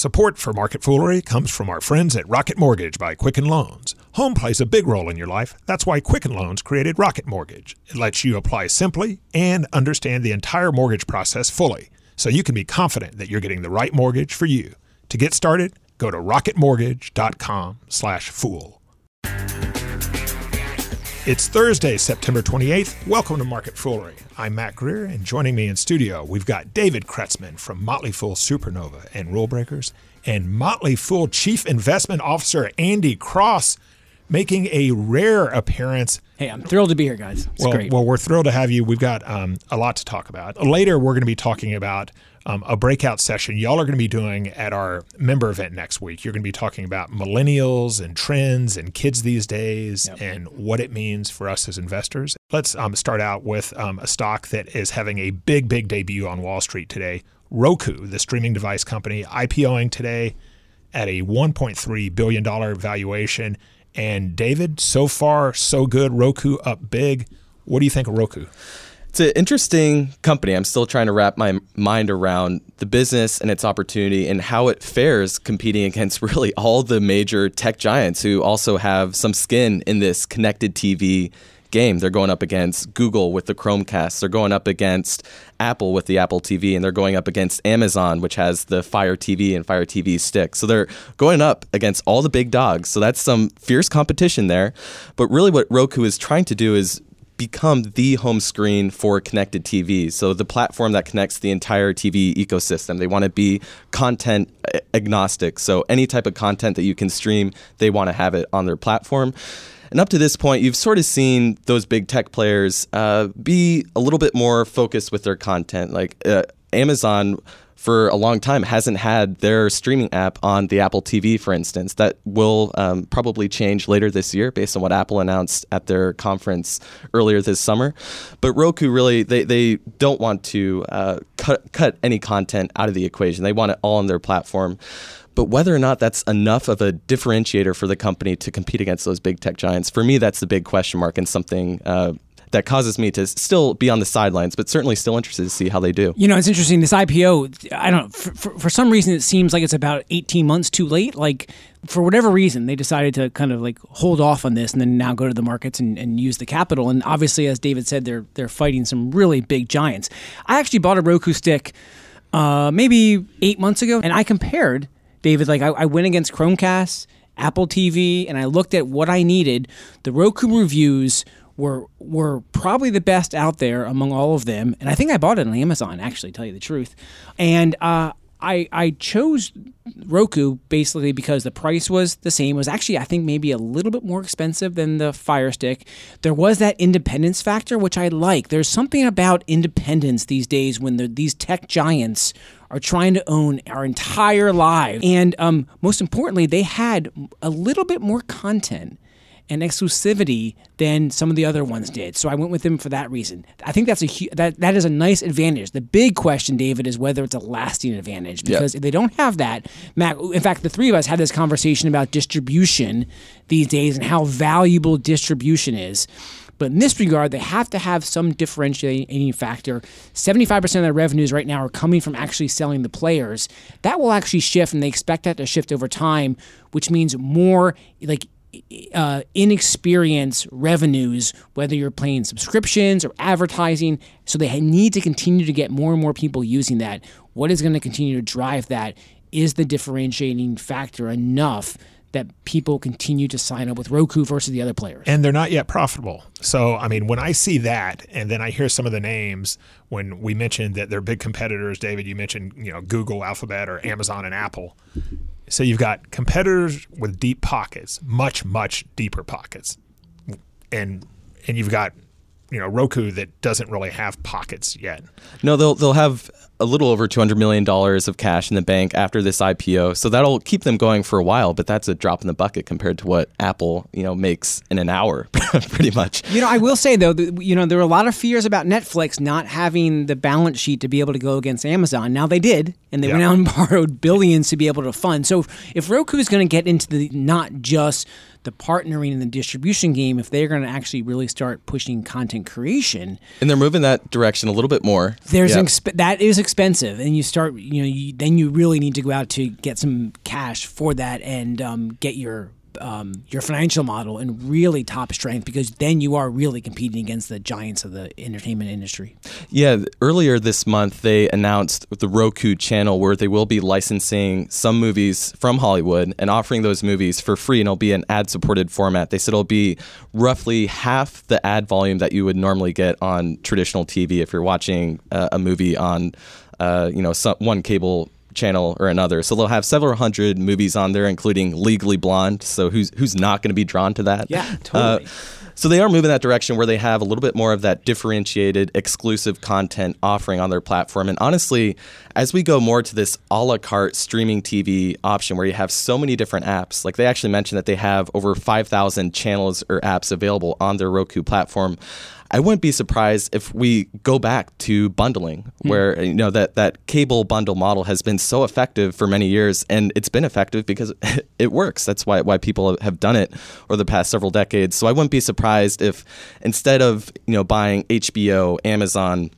Support for Market Foolery comes from our friends at Rocket Mortgage by Quicken Loans. Home plays a big role in your life. That's why Quicken Loans created Rocket Mortgage. It lets you apply simply and understand the entire mortgage process fully, so you can be confident that you're getting the right mortgage for you. To get started, go to rocketmortgage.com/fool. It's Thursday, September 28th. Welcome to Market Foolery. I'm Mac Greer, and joining me in studio, we've got David Kretzmann from Motley Fool Supernova and Rule Breakers, and Motley Fool Chief Investment Officer Andy Cross making a rare appearance. Hey, I'm thrilled to be here, guys. It's well, great. well, we're thrilled to have you. We've got um, a lot to talk about. Later, we're going to be talking about um, a breakout session y'all are going to be doing at our member event next week. You're going to be talking about millennials and trends and kids these days Yep. and what it means for us as investors. Let's um, start out with um, a stock that is having a big, big debut on Wall Street today. Roku, the streaming device company, IPOing today at a $1.3 billion valuation. And David, so far, so good. Roku up big. What do you think of Roku? It's an interesting company. I'm still trying to wrap my mind around the business and its opportunity and how it fares competing against really all the major tech giants who also have some skin in this connected TV game. They're going up against Google with the Chromecast. They're going up against Apple with the Apple TV, and they're going up against Amazon, which has the Fire TV and Fire TV stick. So they're going up against all the big dogs. So that's some fierce competition there. But really, what Roku is trying to do is become the home screen for connected TVs. So the platform that connects the entire TV ecosystem. They want to be content agnostic. So any type of content that you can stream, they want to have it on their platform. And up to this point, you've sort of seen those big tech players uh, be a little bit more focused with their content. Like uh, Amazon, for a long time, hasn't had their streaming app on the Apple TV, for instance. That will um, probably change later this year based on what Apple announced at their conference earlier this summer. But Roku really, they, they don't want to uh, cut, cut any content out of the equation. They want it all on their platform. But whether or not that's enough of a differentiator for the company to compete against those big tech giants, for me, that's the big question mark and something uh, that causes me to still be on the sidelines, but certainly still interested to see how they do. you know, it's interesting. This IPO, I don't. For, for, for some reason, it seems like it's about 18 months too late. Like for whatever reason, they decided to kind of like hold off on this and then now go to the markets and, and use the capital. And obviously, as David said, they're they're fighting some really big giants. I actually bought a Roku stick uh, maybe eight months ago, and I compared David. Like I, I went against Chromecast, Apple TV, and I looked at what I needed. The Roku reviews were were probably the best out there among all of them, and I think I bought it on Amazon. Actually, tell you the truth, and uh, I I chose Roku basically because the price was the same. It was actually I think maybe a little bit more expensive than the Fire Stick. There was that independence factor which I like. There's something about independence these days when the, these tech giants are trying to own our entire lives, and um, most importantly, they had a little bit more content and exclusivity than some of the other ones did. So I went with them for that reason. I think that's a hu- that that is a nice advantage. The big question, David, is whether it's a lasting advantage because if they don't have that, Mac. In fact, the three of us had this conversation about distribution these days and how valuable distribution is. But in this regard, they have to have some differentiating factor. 75% of their revenues right now are coming from actually selling the players. That will actually shift, and they expect that to shift over time, which means more like uh, inexperienced revenues, whether you're paying subscriptions or advertising. So they need to continue to get more and more people using that. What is going to continue to drive that is the differentiating factor enough that people continue to sign up with Roku versus the other players. and they're not yet profitable. So, I mean, when I see that, and then I hear some of the names when we mentioned that they're big competitors, David, you mentioned, you know, Google, Alphabet, or Amazon and Apple. So you've got competitors with deep pockets, much, much deeper pockets, and and you've got, you know, Roku that doesn't really have pockets yet. No, they'll they'll have a little over two hundred million dollars of cash in the bank after this IPO, so that'll keep them going for a while. But that's a drop in the bucket compared to what Apple, you know, makes in an hour, pretty much. You know, I will say though, that, you know, there were a lot of fears about Netflix not having the balance sheet to be able to go against Amazon. Now they did, and they went out and borrowed billions to be able to fund. So if Roku is going to get into the not just the partnering and the distribution game, if they're going to actually really start pushing content creation, And they're moving that direction a little bit more. there's Yeah. an exp- that is expensive, and you start, you know, you, then you really need to go out to get some cash for that and um, get your um, your financial model in really top strength because then you are really competing against the giants of the entertainment industry. Yeah, earlier this month they announced the Roku channel where they will be licensing some movies from Hollywood and offering those movies for free, and it'll be an ad-supported format. They said it'll be roughly half the ad volume that you would normally get on traditional TV if you're watching uh, a movie on, uh, you know, some, one cable channel or another. So they'll have several hundred movies on there, including Legally Blonde. So who's who's not going to be drawn to that? Yeah, totally. Uh, so they are moving that direction where they have a little bit more of that differentiated, exclusive content offering on their platform. And honestly, as we go more to this a la carte streaming TV option where you have so many different apps, like they actually mentioned that they have over 5,000 channels or apps available on their Roku platform. I wouldn't be surprised if we go back to bundling, hmm. where you know that that cable bundle model has been so effective for many years, and it's been effective because it works. That's why why people have done it over the past several decades. So I wouldn't be surprised if instead of you know buying HBO, Amazon,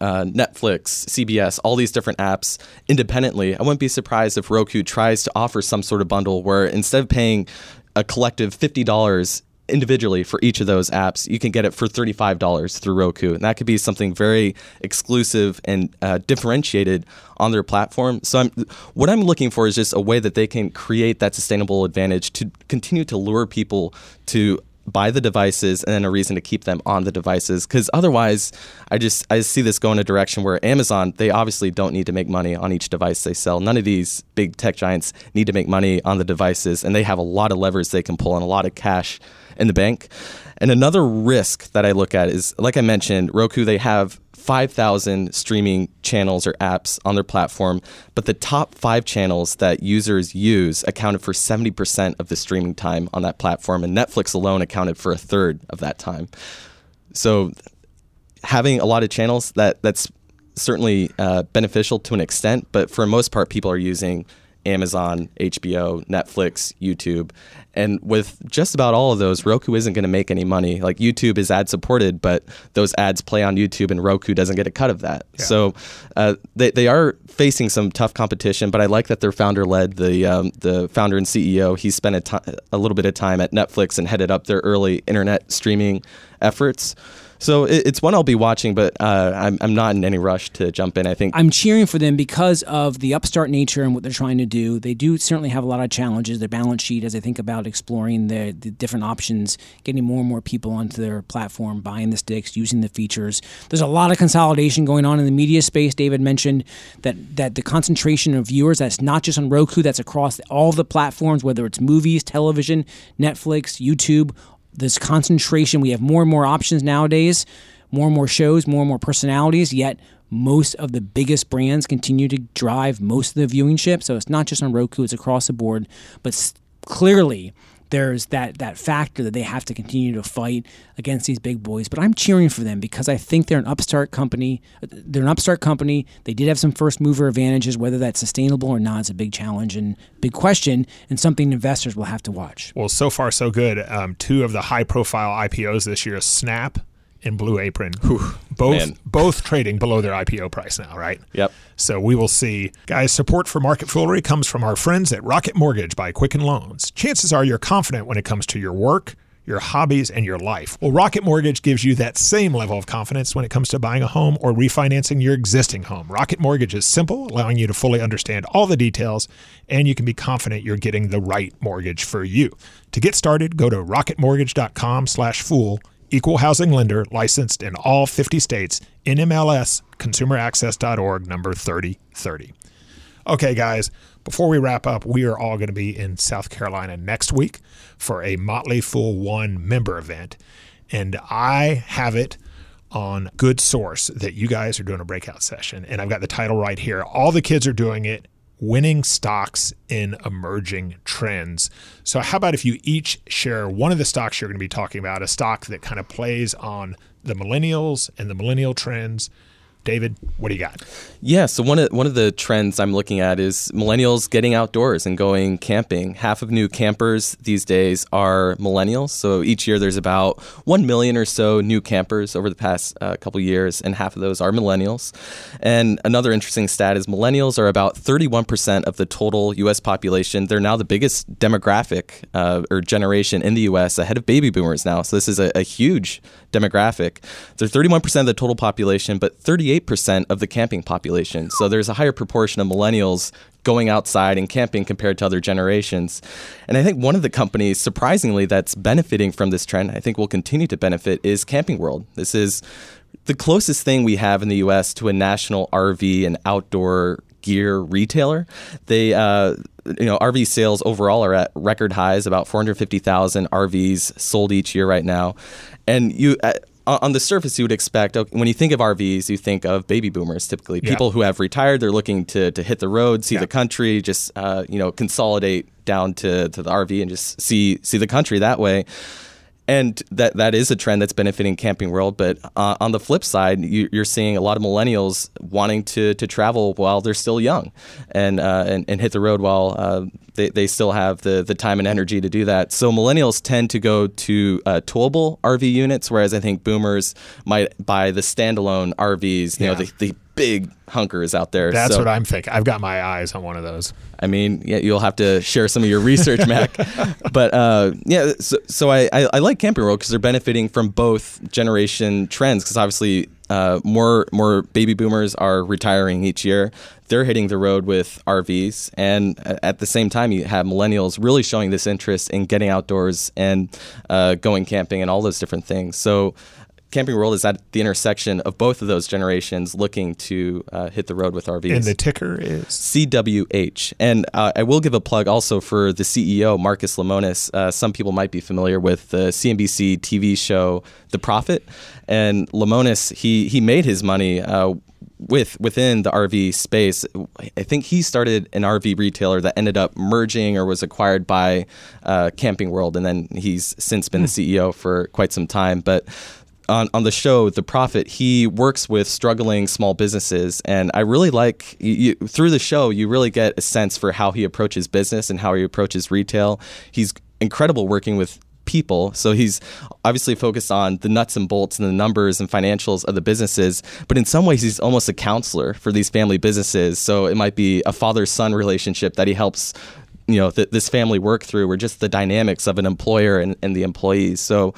uh, Netflix, CBS, all these different apps independently, I wouldn't be surprised if Roku tries to offer some sort of bundle where instead of paying a collective fifty dollars individually for each of those apps, you can get it for $35 through Roku. And that could be something very exclusive and uh, differentiated on their platform. So I'm, what I'm looking for is just a way that they can create that sustainable advantage to continue to lure people to buy the devices and then a reason to keep them on the devices because otherwise i just i see this go in a direction where amazon they obviously don't need to make money on each device they sell none of these big tech giants need to make money on the devices and they have a lot of levers they can pull and a lot of cash in the bank. And another risk that I look at is, like I mentioned, Roku, they have 5,000 streaming channels or apps on their platform, but the top five channels that users use accounted for 70% of the streaming time on that platform, and Netflix alone accounted for a third of that time. So, having a lot of channels that that's certainly uh, beneficial to an extent, but for most part, people are using Amazon, HBO, Netflix, YouTube. And with just about all of those, Roku isn't going to make any money. Like YouTube is ad supported, but those ads play on YouTube and Roku doesn't get a cut of that. Yeah. So uh, they, they are facing some tough competition, but I like that they're founder led. The, um, the founder and CEO, he spent a, t- a little bit of time at Netflix and headed up their early internet streaming efforts. So it, it's one I'll be watching, but uh, I'm, I'm not in any rush to jump in. I think I'm cheering for them because of the upstart nature and what they're trying to do. They do certainly have a lot of challenges. Their balance sheet, as I think about exploring the, the different options, getting more and more people onto their platform, buying the sticks, using the features. There's a lot of consolidation going on in the media space. David mentioned that that the concentration of viewers that's not just on Roku, that's across all the platforms, whether it's movies, television, Netflix, YouTube this concentration. We have more and more options nowadays, more and more shows, more and more personalities, yet most of the biggest brands continue to drive most of the viewing ship. So it's not just on Roku, it's across the board. But clearly, there's that that factor that they have to continue to fight against these big boys. But I'm cheering for them because I think they're an upstart company. They're an upstart company. They did have some first mover advantages. Whether that's sustainable or not is a big challenge and big question, and something investors will have to watch. Well, so far so good. Um, two of the high profile IPOs this year: Snap and Blue Apron, both man. both trading below their IPO price now, right? Yep. So we will see. Guys, support for Market Foolery comes from our friends at Rocket Mortgage by Quicken Loans. Chances are you're confident when it comes to your work, your hobbies, and your life. Well, Rocket Mortgage gives you that same level of confidence when it comes to buying a home or refinancing your existing home. Rocket Mortgage is simple, allowing you to fully understand all the details, and you can be confident you're getting the right mortgage for you. To get started, go to rocketmortgage.com/fool equal housing lender licensed in all 50 states, NMLS consumeraccess.org number 3030. Okay, guys, before we wrap up, we are all going to be in South Carolina next week for a Motley Fool One member event. And I have it on good source that you guys are doing a breakout session. And I've got the title right here. All the kids are doing it winning stocks in emerging trends. So, how about if you each share one of the stocks you're going to be talking about, a stock that kind of plays on the millennials and the millennial trends, David, what do you got? Yeah, so one of one of the trends I'm looking at is millennials getting outdoors and going camping. Half of new campers these days are millennials. So each year there's about one million or so new campers over the past uh, couple years, and half of those are millennials. And another interesting stat is millennials are about 31% of the total U.S. population. They're now the biggest demographic uh, or generation in the U.S. ahead of baby boomers now. So this is a, a huge demographic. They're 31% of the total population, but 38 percent of the camping population. So there's a higher proportion of millennials going outside and camping compared to other generations. And I think one of the companies, surprisingly, that's benefiting from this trend, I think will continue to benefit, is Camping World. This is the closest thing we have in the US to a national RV and outdoor gear retailer. They, uh, you know, RV sales overall are at record highs, about 450,000 RVs sold each year right now. And you, uh, on the surface, you would expect when you think of RVs, you think of baby boomers. Typically, Yeah. people who have retired, they're looking to to hit the road, see Yeah. the country, just uh, you know, consolidate down to to the RV and just see see the country that way. And that that is a trend that's benefiting Camping World. But uh, on the flip side, you, you're seeing a lot of millennials wanting to to travel while they're still young, and uh, and, and hit the road while uh, they, they still have the the time and energy to do that. So millennials tend to go to uh, towable RV units, whereas I think boomers might buy the standalone RVs. You know, the, the big hunkers out there. That's So- what I'm thinking. I've got my eyes on one of those. I mean, yeah, you'll have to share some of your research, Mac. but uh, yeah, so, so I, I, I like Camping World because they're benefiting from both generation trends. Because obviously, uh, more more baby boomers are retiring each year. They're hitting the road with RVs, and at the same time, you have millennials really showing this interest in getting outdoors and uh, going camping and all those different things. So. Camping World is at the intersection of both of those generations looking to uh, hit the road with RVs. And the ticker is CWH. And uh, I will give a plug also for the CEO, Marcus Lemonis. Uh, some people might be familiar with the CNBC TV show The Profit. And Lemonis, he, he made his money. Uh, with within the RV space, I think he started an RV retailer that ended up merging or was acquired by uh, Camping World, and then he's since been the CEO for quite some time. But on, on the show, The Profit, he works with struggling small businesses. And I really like, you, through the show, you really get a sense for how he approaches business and how he approaches retail. He's incredible working with people. So he's obviously focused on the nuts and bolts and the numbers and financials of the businesses. But in some ways, he's almost a counselor for these family businesses. So it might be a father son relationship that he helps you know th- this family work through or just the dynamics of an employer and, and the employees so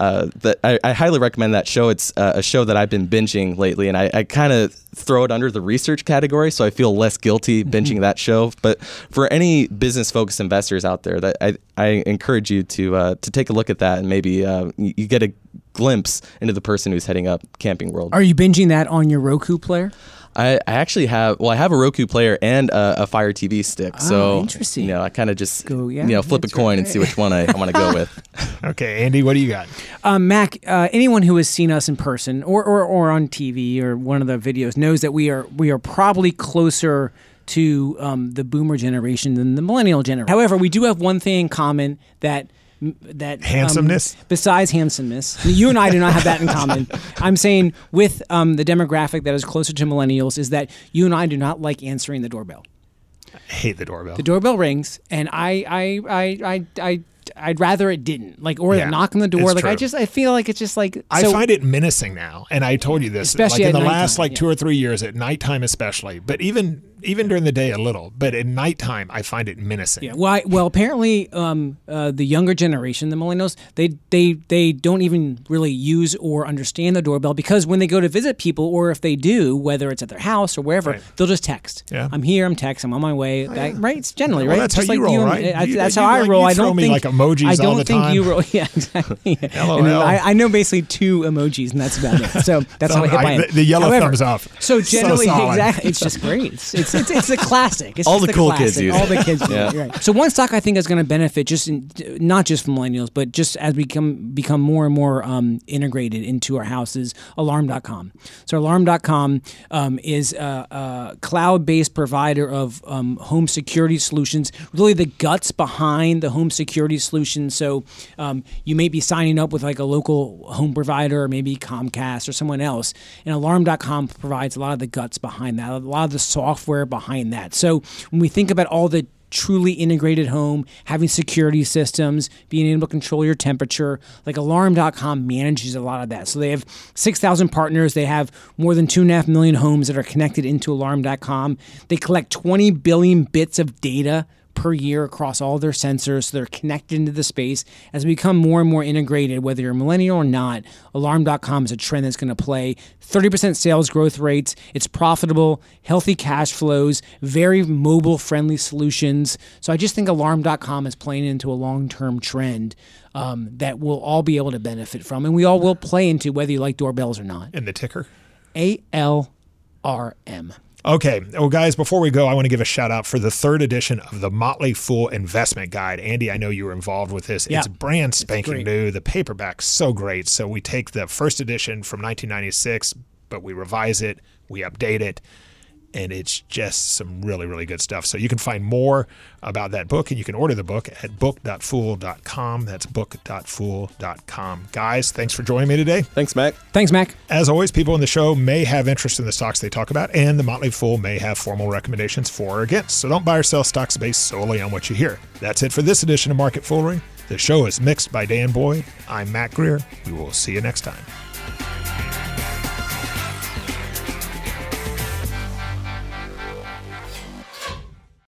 uh, that I, I highly recommend that show. It's uh, a show that i've been binging lately and i, I kind of throw it under the research category so i feel less guilty binging that show. But for any business focused investors out there that i, I encourage you to uh, to take a look at that and maybe uh, you, you get a glimpse into the person who's heading up camping world Are you binging that on your Roku player? I, I actually have well I have a Roku player and a, a Fire TV stick so Oh, interesting. you know I kind of just Go- yeah, you know flip a that's coin and see which one I, I want to go with okay. Andy, what do you got? Um, Mac, uh, anyone who has seen us in person or, or, or on TV or one of the videos knows that we are we are probably closer to um, the Boomer generation than the Millennial generation. However, we do have one thing in common that that um, Handsomeness? besides handsomeness, you and I do not have that in common. I'm saying with um, the demographic that is closer to millennials is that you and I do not like answering the doorbell. I hate the doorbell. The doorbell rings, and I, I, I, I, I I'd rather it didn't. Like, or Yeah, the knock on the door. Like, I just, I feel like it's just like. I find it menacing now, and I told you this, Especially like in the last like yeah. two or three years at nighttime, especially. But even even during the day, a little. But at nighttime, I find it menacing. Yeah. Well, I, well, apparently, um, uh, the younger generation, the millennials, they they they don't even really use or understand the doorbell because when they go to visit people, or if they do, whether it's at their house or wherever, Right. they'll just text. Yeah. I'm here. I'm text. I'm on my way. That- right? It's generally Well, right. that's how Just you roll, and- right? I- You- that's you how I like- roll. you I don't think like, emojis I don't think time. you roll. Yeah, exactly. And LOL. I, I know basically two emojis, and that's about it. So that's how I hit my the- the yellow However, thumbs up. So So generally, solid. exactly, it's just great. It's, it's it's, it's, it's a classic. It's All the a cool kids classic. use All the kids. use Yeah. right. So one stock I think is going to benefit just in, not just from millennials, but just as we become become more and more um, integrated into our houses. Alarm.com. So Alarm.com um, is a, a cloud-based provider of um, home security solutions. Really, the guts behind the home security solution. So um, you may be signing up with like a local home provider, or maybe Comcast or someone else, and Alarm.com provides a lot of the guts behind that, a lot of the software behind that. So when we think about all the truly integrated home, having security systems, being able to control your temperature. Like alarm.com manages a lot of that. So they have 6,000 partners. They have more than 2.5 million homes that are connected into alarm.com. They collect 20 billion bits of data per year across all their sensors. So they're connected into the space. As we become more and more integrated, whether you're a millennial or not, alarm.com is a trend that's going to play 30% sales growth rates. It's profitable, healthy cash flows, very mobile friendly solutions. So I just think alarm.com is playing into a long term trend um, that we'll all be able to benefit from. And we all will play into whether you like doorbells or not. And the ticker. A L R M. Okay. Well, guys, before we go, I want to give a shout out for the third edition of the Motley Fool Investment Guide. Andy, I know you were involved with this. Yeah. It's brand spanking great. new. The paperback's so great. So we take the first edition from 1996, but we revise it, we update it, and it's just some really, really good stuff. So you can find more about that book and you can order the book at book.fool.com. That's book.fool.com. Guys, thanks for joining me today. Thanks, Mac. Thanks, Mac. As always, people in the show may have interest in the stocks they talk about, and the Motley Fool may have formal recommendations for or against. So don't buy or sell stocks based solely on what you hear. That's it for this edition of Market Foolery. The show is mixed by Dan Boyd. I'm Mac Greer. We will see you next time.